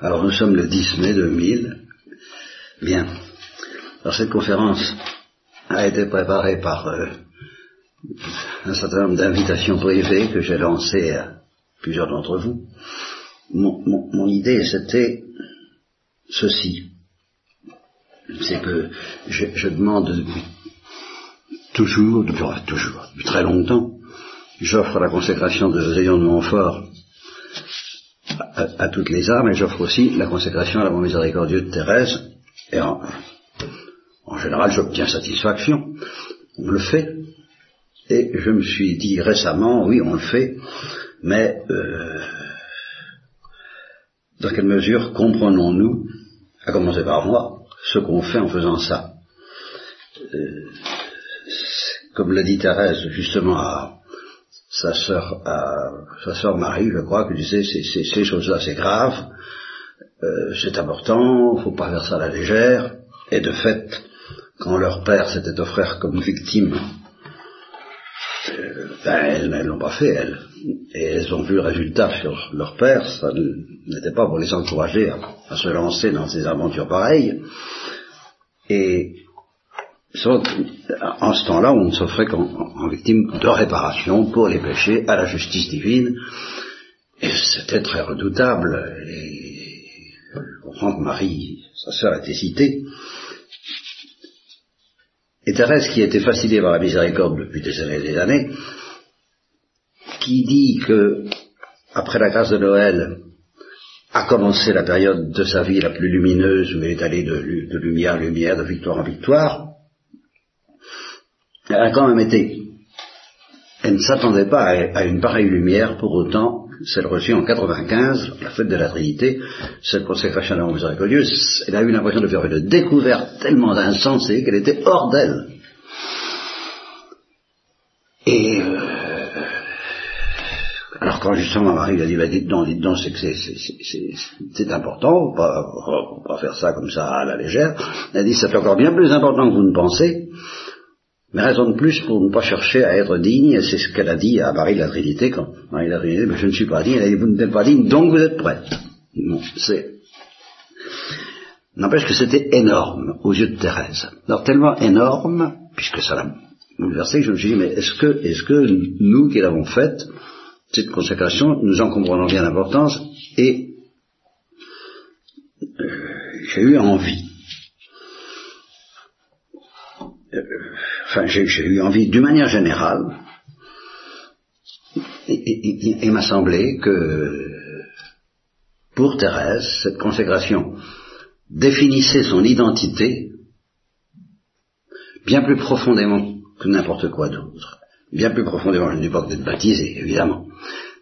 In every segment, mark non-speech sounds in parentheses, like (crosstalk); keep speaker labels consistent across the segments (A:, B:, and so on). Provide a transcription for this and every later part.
A: Alors nous sommes le 10 mai 2000. Bien. Alors cette conférence a été préparée par euh, un certain nombre d'invitations privées que j'ai lancées à plusieurs d'entre vous. Mon, idée c'était ceci. C'est que je, demande depuis toujours, depuis, toujours, depuis très longtemps, j'offre la consécration de Zéon de Montfort à, toutes les âmes et j'offre aussi la consécration à l'amour miséricordieux de Thérèse. Et en, en général, j'obtiens satisfaction. On le fait. Et je me suis dit récemment, oui, on le fait, mais euh, dans quelle mesure comprenons-nous, à commencer par moi, ce qu'on fait en faisant ça? Euh, Comme l'a dit Thérèse justement à sa sœur, à sa sœur Marie, je crois, que disait ces choses-là c'est grave, euh, c'est important, faut pas faire ça à la légère, et de fait, quand leur père s'était offert comme victime, euh, ben, elles ne l'ont pas fait, elles. Et elles ont vu le résultat sur leur père, ça n'était pas pour les encourager à, à se lancer dans ces aventures pareilles. Et en ce temps-là, on ne s'offrait qu'en en victime de réparation pour les péchés à la justice divine. Et c'était très redoutable. Et je comprends que Marie, sa sœur, était citée. Et Thérèse, qui était fascinée par la miséricorde depuis des années et des années, qui dit que, après la grâce de Noël, a commencé la période de sa vie la plus lumineuse, où elle est allée de lumière en lumière, de victoire en victoire, elle a quand même été. Elle ne s'attendait pas à, à une pareille lumière, pour autant, celle reçue en 95, la fête de la Trinité, cette consécration à l'amour miséricordieux, elle a eu l'impression de faire une découverte tellement insensée qu'elle était hors d'elle. Et euh, alors quand justement Marie a dit, bah, dites donc, dites donc, c'est que c'est, important, pas, pas faire ça comme ça à la légère, elle a dit, c'est encore bien plus important que vous ne pensez, mais raison de plus pour ne pas chercher à être digne, c'est ce qu'elle a dit à Marie de la Trinité, quand Marie de la Trinité, mais je ne suis pas digne, elle a dit, vous n'êtes pas digne, donc vous êtes prête. Bon, c'est... N'empêche que c'était énorme aux yeux de Thérèse. Alors tellement énorme, puisque ça l'a bouleversé, je me suis dit, mais est-ce que, est-ce que nous qui l'avons faite, cette consécration, nous en comprenons bien l'importance, et euh, j'ai eu envie. Euh, enfin, j'ai eu envie, d'une manière générale, il m'a semblé que pour Thérèse, cette consécration définissait son identité bien plus profondément que n'importe quoi d'autre. Bien plus profondément, je ne dis d'être baptisée, évidemment,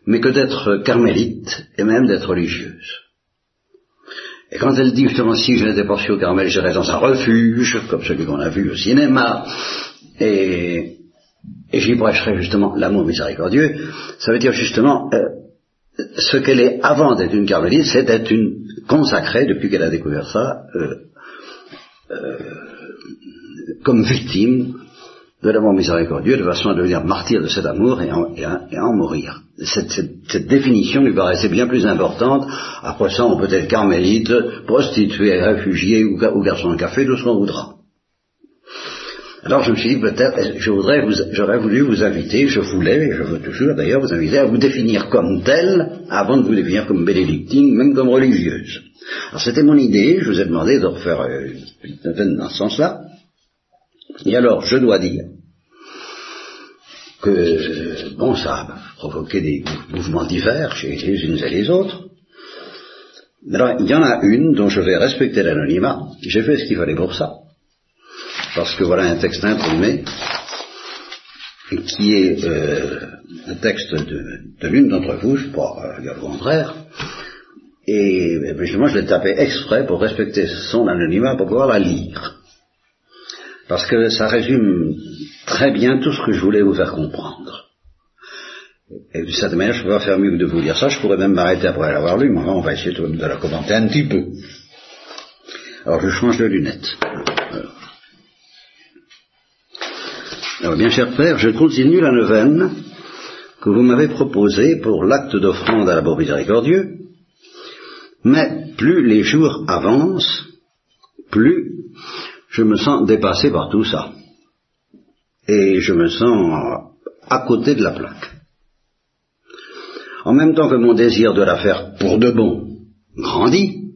A: mais que d'être carmélite et même d'être religieuse. Et quand elle dit justement si je n'étais pas au Carmel, j'irais dans un refuge, comme celui qu'on a vu au cinéma, et, et j'y prêcherais justement l'amour miséricordieux, ça veut dire justement euh, ce qu'elle est avant d'être une carmélite, c'est d'être une consacrée, depuis qu'elle a découvert ça, euh, euh, comme victime de l'amour miséricordieux, de façon à devenir martyr de cet amour et en, en- mourir. Cette, cette- cette définition lui paraissait bien plus importante. Après ça, on peut être carmélite, prostituée, réfugié ou garçon de café, tout ce qu'on voudra. Alors je me suis dit peut-être, je voudrais, j'aurais voulu vous inviter, je voulais, et je veux toujours d'ailleurs vous inviter à vous définir comme telle avant de vous définir comme bénédictine, même comme religieuse. Alors c'était mon idée, je vous ai demandé de refaire euh, une vingtaine dans ce sens-là. Et alors, je dois dire que, bon, ça a provoqué des mouvements divers chez les unes et les autres. Alors, il y en a une dont je vais respecter l'anonymat. J'ai fait ce qu'il fallait pour ça. Parce que voilà un texte imprimé qui est euh, un texte de, de l'une d'entre vous, je ne pas euh, dire contraire. Et eh bien, justement, je l'ai tapé exprès pour respecter son anonymat pour pouvoir la lire parce que ça résume très bien tout ce que je voulais vous faire comprendre. Et de cette manière, je ne peux pas faire mieux que de vous dire ça, je pourrais même m'arrêter après l'avoir lu, mais on va essayer de, la commenter un petit peu. Alors je change de lunettes. Alors, Alors, bien cher Père, je continue la neuvaine que vous m'avez proposée pour l'acte d'offrande à l'amour miséricordieux, Mais plus les jours avancent, plus je me sens dépassé par tout ça. Et je me sens à côté de la plaque. En même temps que mon désir de la faire pour de bon grandit,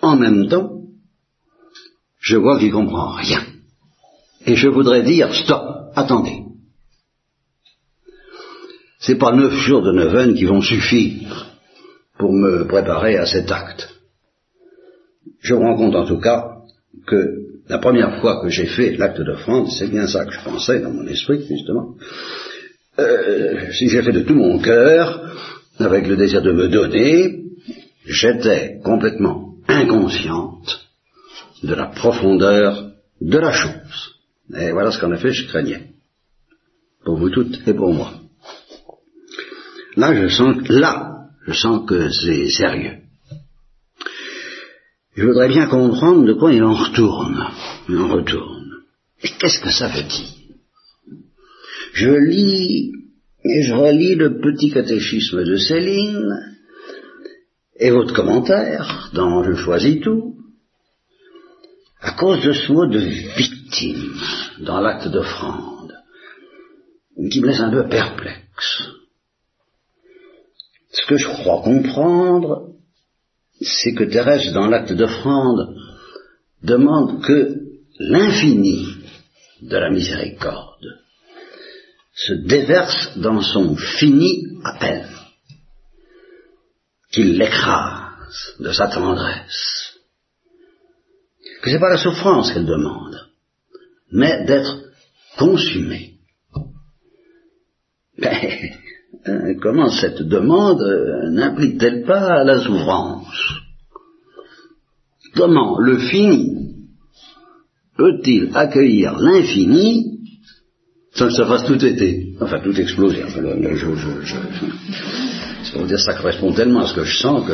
A: en même temps, je vois qu'il comprend rien. Et je voudrais dire, stop, attendez. C'est pas neuf jours de neuvaine qui vont suffire pour me préparer à cet acte. Je rends compte en tout cas que la première fois que j'ai fait l'acte d'offrande, c'est bien ça que je pensais dans mon esprit, justement, euh, si j'ai fait de tout mon cœur, avec le désir de me donner, j'étais complètement inconsciente de la profondeur de la chose. Et voilà ce qu'en effet je craignais. Pour vous toutes et pour moi. Là, je sens, là, je sens que c'est sérieux. Je voudrais bien comprendre de quoi il en retourne. Il en retourne. Et qu'est-ce que ça veut dire? Je lis et je relis le petit catéchisme de Céline et votre commentaire dans Je choisis tout à cause de ce mot de dans l'acte d'offrande qui me laisse un peu perplexe. Ce que je crois comprendre, c'est que Thérèse, dans l'acte d'offrande, demande que l'infini de la miséricorde se déverse dans son fini elle, qu'il l'écrase de sa tendresse, que c'est pas la souffrance qu'elle demande, mais d'être consumée. Ben, euh, comment cette demande euh, n'implique-t-elle pas la souffrance? Comment le fini peut-il accueillir l'infini? Sans que ça fasse tout été Enfin, tout exploser. c'est pour dire ça correspond tellement à ce que je sens que...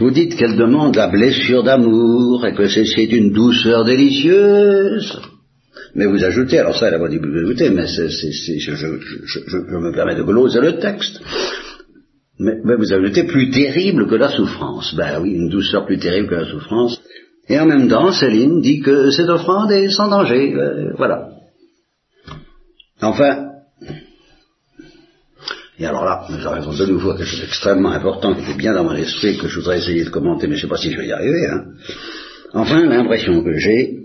A: Vous dites qu'elle demande la blessure d'amour et que c'est une douceur délicieuse. Mais vous ajoutez, alors ça, elle a pas dit vous ajoutez, mais je, me permets de gloser le texte. Mais, vous ajoutez plus terrible que la souffrance. Ben oui, une douceur plus terrible que la souffrance. Et en même temps, Céline dit que cette offrande est sans danger. Euh, voilà. Enfin, et alors là, nous arrivons de nouveau à quelque chose d'extrêmement important qui était bien dans mon esprit, que je voudrais essayer de commenter, mais je ne sais pas si je vais y arriver. Hein. Enfin, l'impression que j'ai,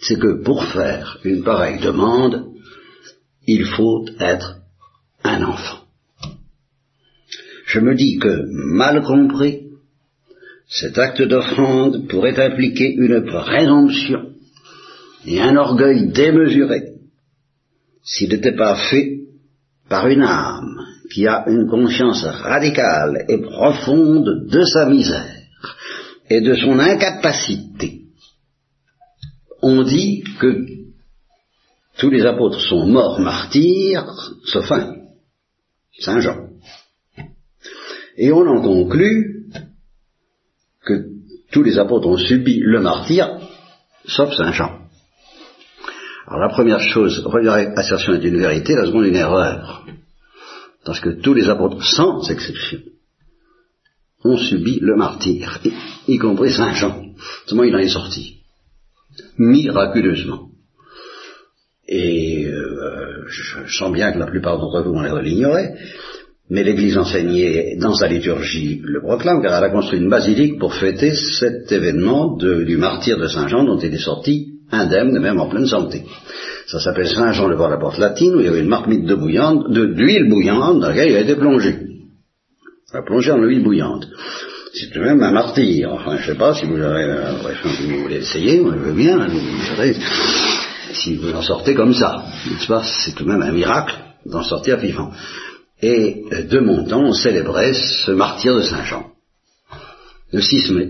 A: c'est que pour faire une pareille demande, il faut être un enfant. Je me dis que, mal compris, cet acte d'offrande pourrait impliquer une présomption et un orgueil démesuré s'il n'était pas fait par une âme qui a une conscience radicale et profonde de sa misère et de son incapacité on dit que tous les apôtres sont morts martyrs, sauf un, Saint Jean. Et on en conclut que tous les apôtres ont subi le martyr, sauf Saint Jean. Alors la première chose, première assertion est une vérité, la seconde une erreur. Parce que tous les apôtres, sans exception, ont subi le martyr, y, compris Saint Jean. Seulement il en est sorti miraculeusement. Et euh, je sens bien que la plupart d'entre vous ont l'air de l'ignorer, mais l'Église enseignée dans sa liturgie le proclame, car elle a construit une basilique pour fêter cet événement du martyr de Saint Jean dont il est sorti indemne, même en pleine santé. Ça s'appelle Saint Jean devant la porte latine, où il y avait une marmite de bouillante, d'huile bouillante dans laquelle il a été plongé. Il a plongé dans l'huile bouillante c'est tout de même un martyr. Enfin, je ne sais pas si vous, avez, euh, si vous voulez essayer, on le veut bien, hein, si vous en sortez comme ça, pas? C'est tout de même un miracle d'en sortir vivant. Et euh, de mon temps, on célébrait ce martyr de Saint Jean. Le 6 mai,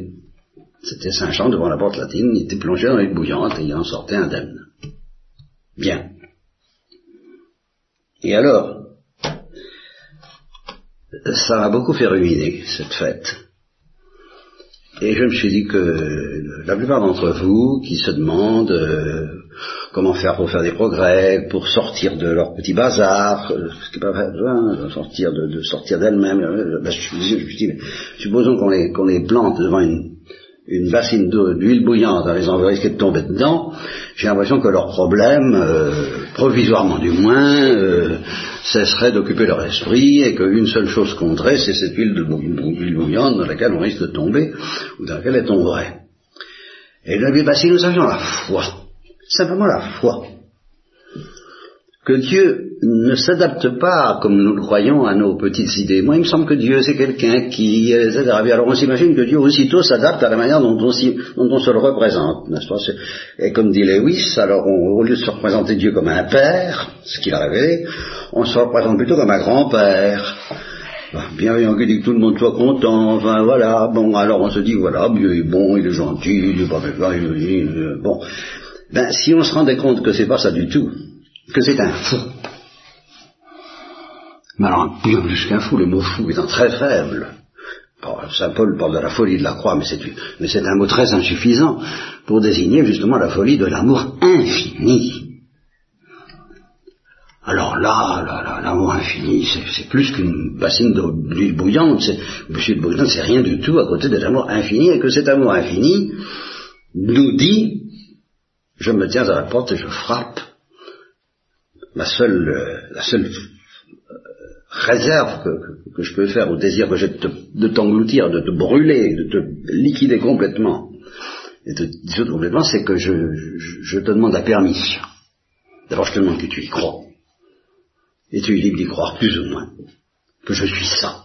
A: c'était Saint Jean devant la porte latine, il était plongé dans l'huile bouillante et il en sortait indemne. Bien. Et alors, ça m'a beaucoup fait ruminer, cette fête. Et je me suis dit que la plupart d'entre vous qui se demandent euh, comment faire pour faire des progrès, pour sortir de leur petit bazar, euh, ce qui n'est pas besoin, de sortir de, sortir d'elles-mêmes. Euh, ben, je, je, je, supposons qu'on les plante devant une, une bassine d'huile bouillante, les envoie risquer de tomber dedans, j'ai l'impression que leur problème, euh, provisoirement du moins, euh, cesserait d'occuper leur esprit et qu'une seule chose compterait, c'est cette huile, de, bouillante dans laquelle on risque de tomber ou dans laquelle elle tomberait. Et là, bah, si nous avions la foi, simplement la foi, que Dieu ne s'adapte pas, comme nous le croyons, à nos petites idées. Moi, il me semble que Dieu, c'est quelqu'un qui... Etc. Alors on s'imagine que Dieu aussitôt s'adapte à la manière dont on, se le représente, n'est-ce pas? Et comme dit Lewis, alors au lieu de se représenter Dieu comme un père, ce qu'il a révélé, on se représente plutôt comme un grand-père. Bienveillant qui dit que tout le monde soit content, enfin voilà, bon, alors on se dit, voilà, Dieu est bon, il est gentil, il est pas il est... Bon. Ben, si on se rendait compte que c'est pas ça du tout, que c'est un fou. Mais alors, bien plus qu'un fou, le mot fou étant très faible. Saint Paul parle de la folie de la croix, mais c'est un mot très insuffisant pour désigner justement la folie de l'amour infini. Alors là, l'amour infini, c'est plus qu'une bassine d'huile bouillante, d'huile bouillante, c'est rien du tout à côté de l'amour infini, et que cet amour infini nous dit, je me tiens à la porte et je frappe, la seule, euh, la seule euh, réserve que, je peux faire au désir que j'ai de t'engloutir, de te brûler, de te liquider complètement, et de te dissoudre complètement, c'est que je, je, te demande la permission. D'abord, je te demande que tu y crois. Et tu es libre d'y croire plus ou moins. Que je suis ça.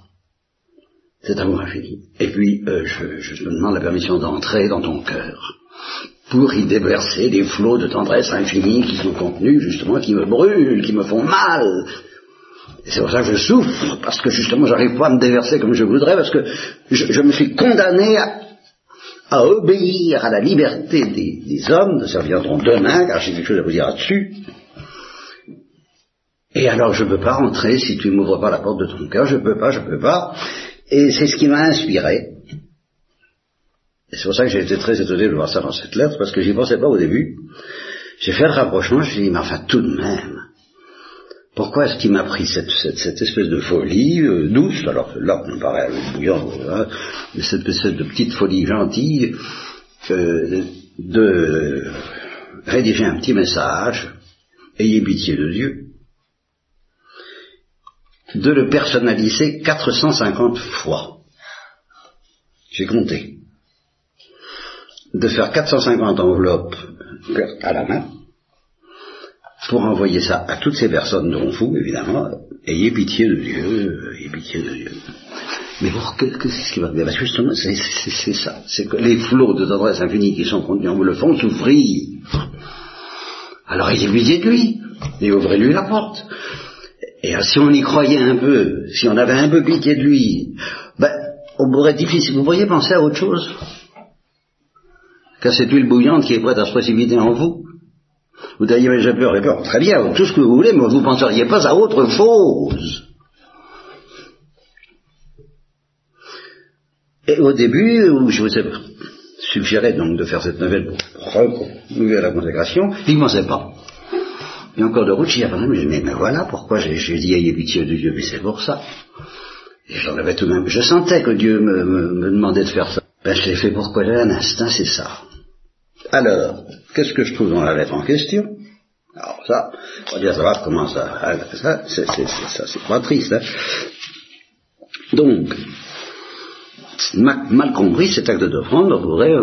A: C'est amour infini. Et puis, euh, je, je te demande la permission d'entrer dans ton cœur pour y déverser des flots de tendresse infinie qui sont contenus, justement, qui me brûlent, qui me font mal. C'est pour ça que je souffre, parce que justement, j'arrive pas à me déverser comme je voudrais, parce que je, me suis condamné à, obéir à la liberté des, hommes, de servir demain, car j'ai quelque chose à vous dire là-dessus. Et alors je ne peux pas rentrer si tu ne m'ouvres pas la porte de ton cœur, je ne peux pas, je ne peux pas. Et c'est ce qui m'a inspiré et c'est pour ça que j'ai été très étonné de voir ça dans cette lettre, parce que j'y pensais pas au début. J'ai fait le rapprochement, je me suis dit, mais enfin tout de même, pourquoi est-ce qu'il m'a pris cette, espèce de folie euh, douce, alors là on me paraît bouillant, hein, mais cette espèce de petite folie gentille, euh, de rédiger un petit message, ayez pitié de Dieu, de le personnaliser 450 fois. J'ai compté de faire 450 enveloppes à la main pour envoyer ça à toutes ces personnes dont vous, évidemment, ayez pitié de Dieu, ayez pitié de Dieu. Mais pour que, c'est ce qui va bien Justement, c'est ça. C'est que les flots de tendresse infinie qui sont contenus en vous le font souffrir. Alors ayez pitié de lui, et ouvrez-lui la porte. Et si on y croyait un peu, si on avait un peu pitié de lui, ben, on pourrait difficile. Vous pourriez penser à autre chose qu'à cette huile bouillante qui est prête à se précipiter en vous. Vous diriez, mais j'ai peur, j'ai peur. Très bien, tout ce que vous voulez, mais vous ne penseriez pas à autre chose. Et au début, où je vous ai suggéré donc de faire cette nouvelle renouveler la consécration, il ne pensait pas. Et encore de route, j'y ai mais, mais, mais voilà pourquoi j'ai dit ayez pitié de Dieu, mais c'est pour ça. Et j'en avais tout de même. Je sentais que Dieu me, me, demandait de faire ça. Ben, je l'ai fait pour quoi? Un instant, c'est ça. Alors, qu'est-ce que je trouve dans la lettre en question? Alors ça, on va dire savoir comment ça, ça, c'est, ça, c'est pas triste. Hein Donc, mal, compris, cet acte d'offrande on pourrait,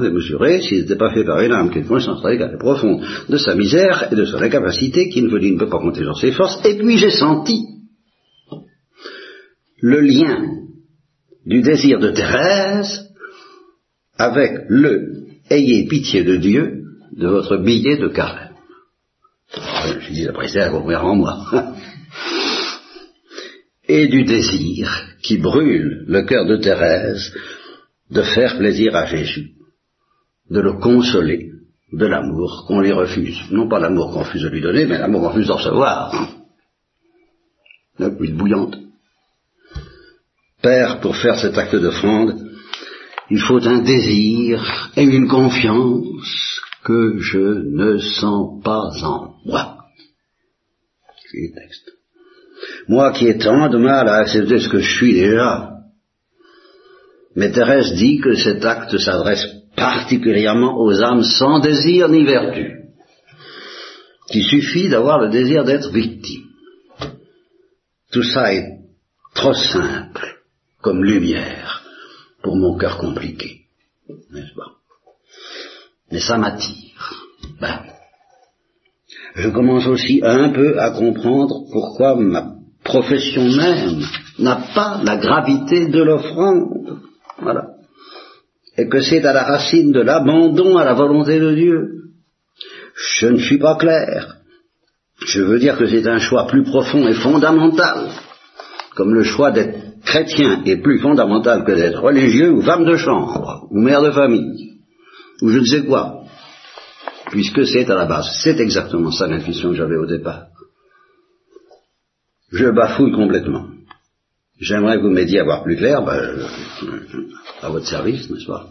A: démesurer s'il n'était pas fait par une âme quelconque sans est profonde de sa misère et de son incapacité, qui ne, ne peut pas compter sur ses forces. Et puis j'ai senti le lien du désir de Thérèse avec le ayez pitié de Dieu de votre billet de carême. Je dis après ça, en moi. (laughs) Et du désir qui brûle le cœur de Thérèse de faire plaisir à Jésus, de le consoler de l'amour qu'on lui refuse. Non pas l'amour qu'on refuse de lui donner, mais l'amour qu'on refuse de recevoir. La bouillante. Père, pour faire cet acte d'offrande, il faut un désir et une confiance que je ne sens pas en moi. Moi qui ai tant de mal à accepter ce que je suis déjà. Mais Thérèse dit que cet acte s'adresse particulièrement aux âmes sans désir ni vertu, qu'il suffit d'avoir le désir d'être victime. Tout ça est trop simple comme lumière pour mon cœur compliqué, n'est-ce pas? Mais ça m'attire. Ben, je commence aussi un peu à comprendre pourquoi ma profession même n'a pas la gravité de l'offrande. Voilà. Et que c'est à la racine de l'abandon à la volonté de Dieu. Je ne suis pas clair. Je veux dire que c'est un choix plus profond et fondamental, comme le choix d'être chrétien est plus fondamental que d'être religieux ou femme de chambre, ou mère de famille, ou je ne sais quoi, puisque c'est à la base. C'est exactement ça l'intuition que j'avais au départ. Je bafouille complètement. J'aimerais que vous m'aidiez à voir plus clair, ben, à votre service, n'est-ce pas?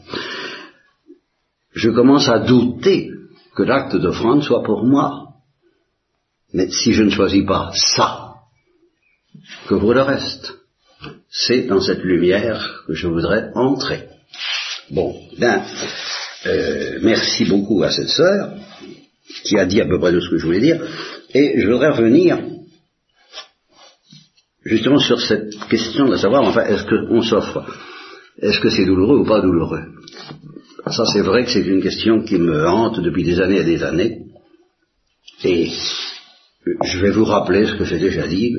A: Je commence à douter que l'acte d'offrande soit pour moi. Mais si je ne choisis pas ça, que pour le reste, c'est dans cette lumière que je voudrais entrer. Bon, bien, euh, merci beaucoup à cette sœur qui a dit à peu près tout ce que je voulais dire, et je voudrais revenir justement sur cette question de savoir, enfin, est-ce qu'on s'offre Est-ce que c'est douloureux ou pas douloureux? Ça, c'est vrai que c'est une question qui me hante depuis des années et des années. Et je vais vous rappeler ce que j'ai déjà dit.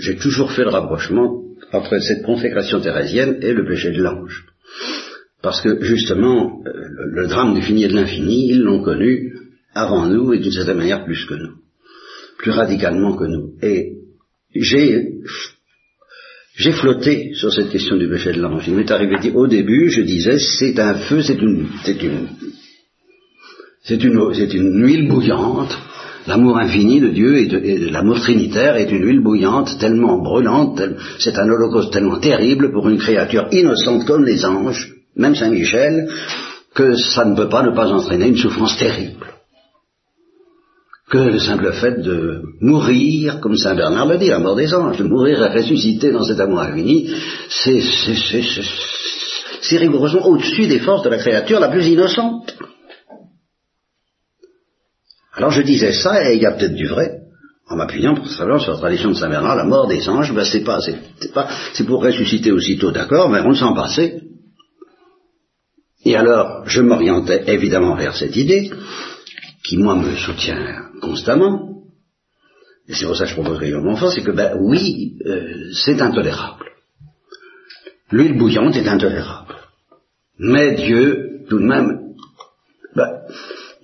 A: J'ai toujours fait le rapprochement entre cette consécration thérésienne et le péché de l'ange. Parce que justement, euh, le, drame du fini et de l'infini, ils l'ont connu avant nous et d'une certaine manière plus que nous, plus radicalement que nous. Et j'ai flotté sur cette question du péché de l'ange. Il m'est arrivé au début, je disais, c'est un feu, c'est une, c'est une, c'est une huile bouillante. L'amour infini de Dieu et de, l'amour trinitaire est une huile bouillante, tellement brûlante, c'est un holocauste tellement terrible pour une créature innocente comme les anges, même Saint Michel, que ça ne peut pas ne pas entraîner une souffrance terrible que le simple fait de mourir, comme Saint Bernard le dit, la mort des anges, de mourir et ressusciter dans cet amour infini, c'est, c'est, rigoureusement au-dessus des forces de la créature la plus innocente. Alors je disais ça, et il y a peut-être du vrai, en m'appuyant sur la tradition de Saint Bernard, la mort des anges, ben c'est pas, c'est, pas, c'est pour ressusciter aussitôt, d'accord, mais on s'en passait. Et alors, je m'orientais évidemment vers cette idée, qui moi me soutient constamment, et c'est pour ça que je propose régulièrement fort, c'est que ben oui, euh, c'est intolérable. L'huile bouillante est intolérable. Mais Dieu, tout de même, ben,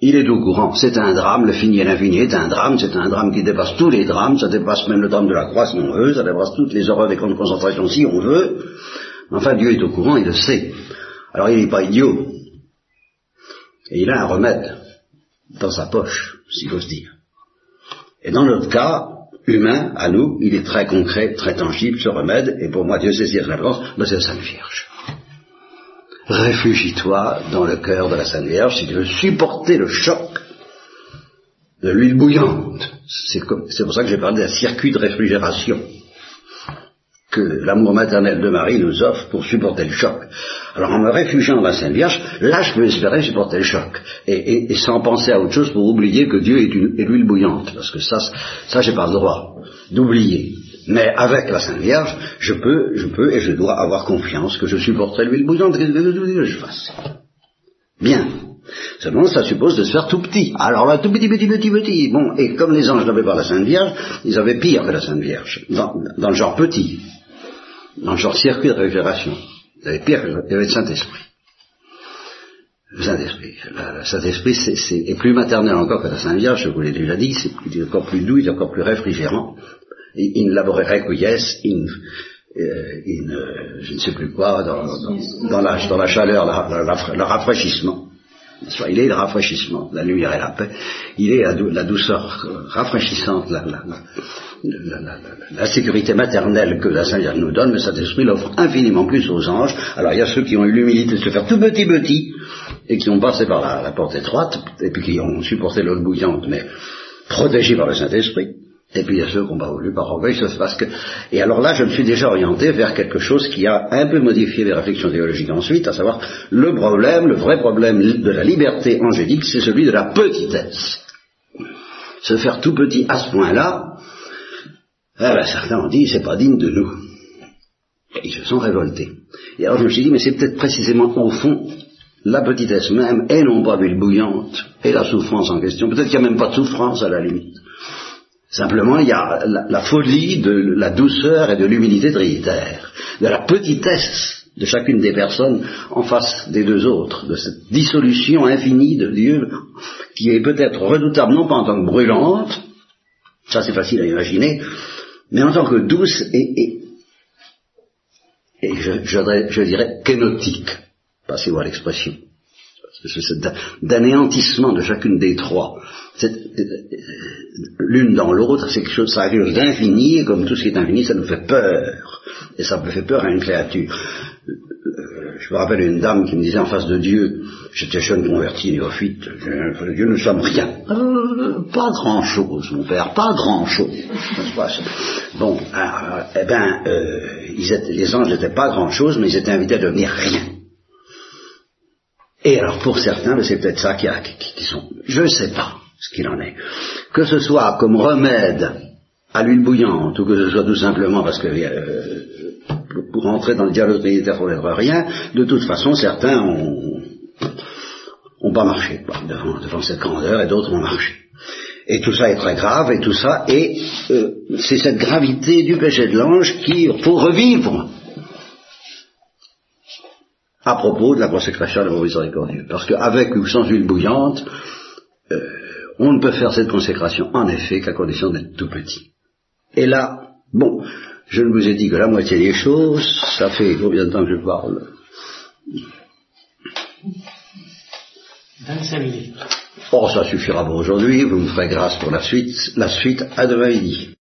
A: il est au courant. C'est un drame, le fini et l'infini est un drame, c'est un drame qui dépasse tous les drames, ça dépasse même le drame de la croix si on veut, ça dépasse toutes les horreurs des camps de concentration si on veut. Enfin, Dieu est au courant, il le sait. Alors il n'est pas idiot. Et il a un remède dans sa poche, si j'ose dire. Et dans notre cas, humain, à nous, il est très concret, très tangible, ce remède, et pour moi, Dieu sait la réponse, mais c'est la Sainte Vierge. Réfugie-toi dans le cœur de la Sainte Vierge si tu veux supporter le choc de l'huile bouillante. C'est pour ça que j'ai parlé d'un circuit de réfrigération que l'amour maternel de Marie nous offre pour supporter le choc. Alors en me réfugiant dans la Sainte Vierge, là je peux espérer supporter le choc. Et, sans penser à autre chose pour oublier que Dieu est, l'huile bouillante. Parce que ça, ça j'ai pas le droit d'oublier. Mais avec la Sainte Vierge, je peux, je peux et je dois avoir confiance que je supporterai l'huile bouillante que je fasse? Bien. Seulement, ça suppose de se faire tout petit. Alors là, tout petit, petit, petit, petit. Bon, et comme les anges n'avaient pas la Sainte Vierge, ils avaient pire que la Sainte Vierge, dans, le genre petit dans le genre circuit de réfrigération. Vous avez pire, avait le Saint-Esprit. Le Saint-Esprit. Le Saint-Esprit c'est, est plus maternel encore que la Sainte Vierge, je vous l'ai déjà dit, c'est encore plus doux, il est encore plus réfrigérant. In labore requies, in, euh, in, euh, je ne sais plus quoi, dans, dans, la, dans la, chaleur, le rafraîchissement. Il est le rafraîchissement, la lumière et la paix. Il est la, douceur rafraîchissante, la, la, sécurité maternelle que la Sainte Vierge nous donne, mais cet esprit l'offre infiniment plus aux anges. Alors il y a ceux qui ont eu l'humilité de se faire tout petit petit, et qui ont passé par la, porte étroite, et puis qui ont supporté l'eau bouillante, mais protégés par le Saint-Esprit. Et puis il y a ceux qui n'ont pas voulu par orgueil, parce que... Et alors là, je me suis déjà orienté vers quelque chose qui a un peu modifié les réflexions théologiques ensuite, à savoir le problème, le vrai problème de la liberté angélique, c'est celui de la petitesse. Se faire tout petit à ce point-là, eh ben, certains ont dit, c'est pas digne de nous. Ils se sont révoltés. Et alors je me suis dit, mais c'est peut-être précisément au fond la petitesse même, et non pas l'huile bouillante, et la souffrance en question. Peut-être qu'il n'y a même pas de souffrance à la limite. Simplement, il y a la, folie de la douceur et de l'humilité trinitaire, de la petitesse de chacune des personnes en face des deux autres, de cette dissolution infinie de Dieu qui est peut-être redoutable non pas en tant que brûlante, ça c'est facile à imaginer, mais en tant que douce et, et, je, je, dirais kénotique, passez-moi l'expression d'anéantissement de chacune des trois, euh, l'une dans l'autre, c'est quelque chose, ça arrive d'infini, et comme tout ce qui est infini, ça nous fait peur. Et ça me fait peur à une créature. Euh, je me rappelle une dame qui me disait en face de Dieu, j'étais jeune converti, néophyte, Dieu, nous sommes rien. Euh, pas grand chose, mon père, pas grand chose. Bon, eh ben, les anges n'étaient pas grand chose, mais ils étaient invités à devenir rien. Et alors pour certains, c'est peut-être ça qui, a, qui, sont, je ne sais pas ce qu'il en est. Que ce soit comme remède à l'huile bouillante, ou que ce soit tout simplement parce que euh, pour entrer dans le dialogue trinitaire pour n'être rien, de toute façon certains ont, ont pas marché devant, cette grandeur et d'autres ont marché. Et tout ça est très grave, et tout ça, et euh, c'est cette gravité du péché de l'ange qui, pour revivre, à propos de la consécration de l'amour miséricordieux. Parce qu'avec ou sans huile bouillante, euh, on ne peut faire cette consécration en effet qu'à condition d'être tout petit. Et là, bon, je ne vous ai dit que la moitié des choses, ça fait combien de temps que je parle?
B: 25 minutes.
A: Oh, ça suffira pour aujourd'hui, vous me ferez grâce pour la suite, la suite à demain midi.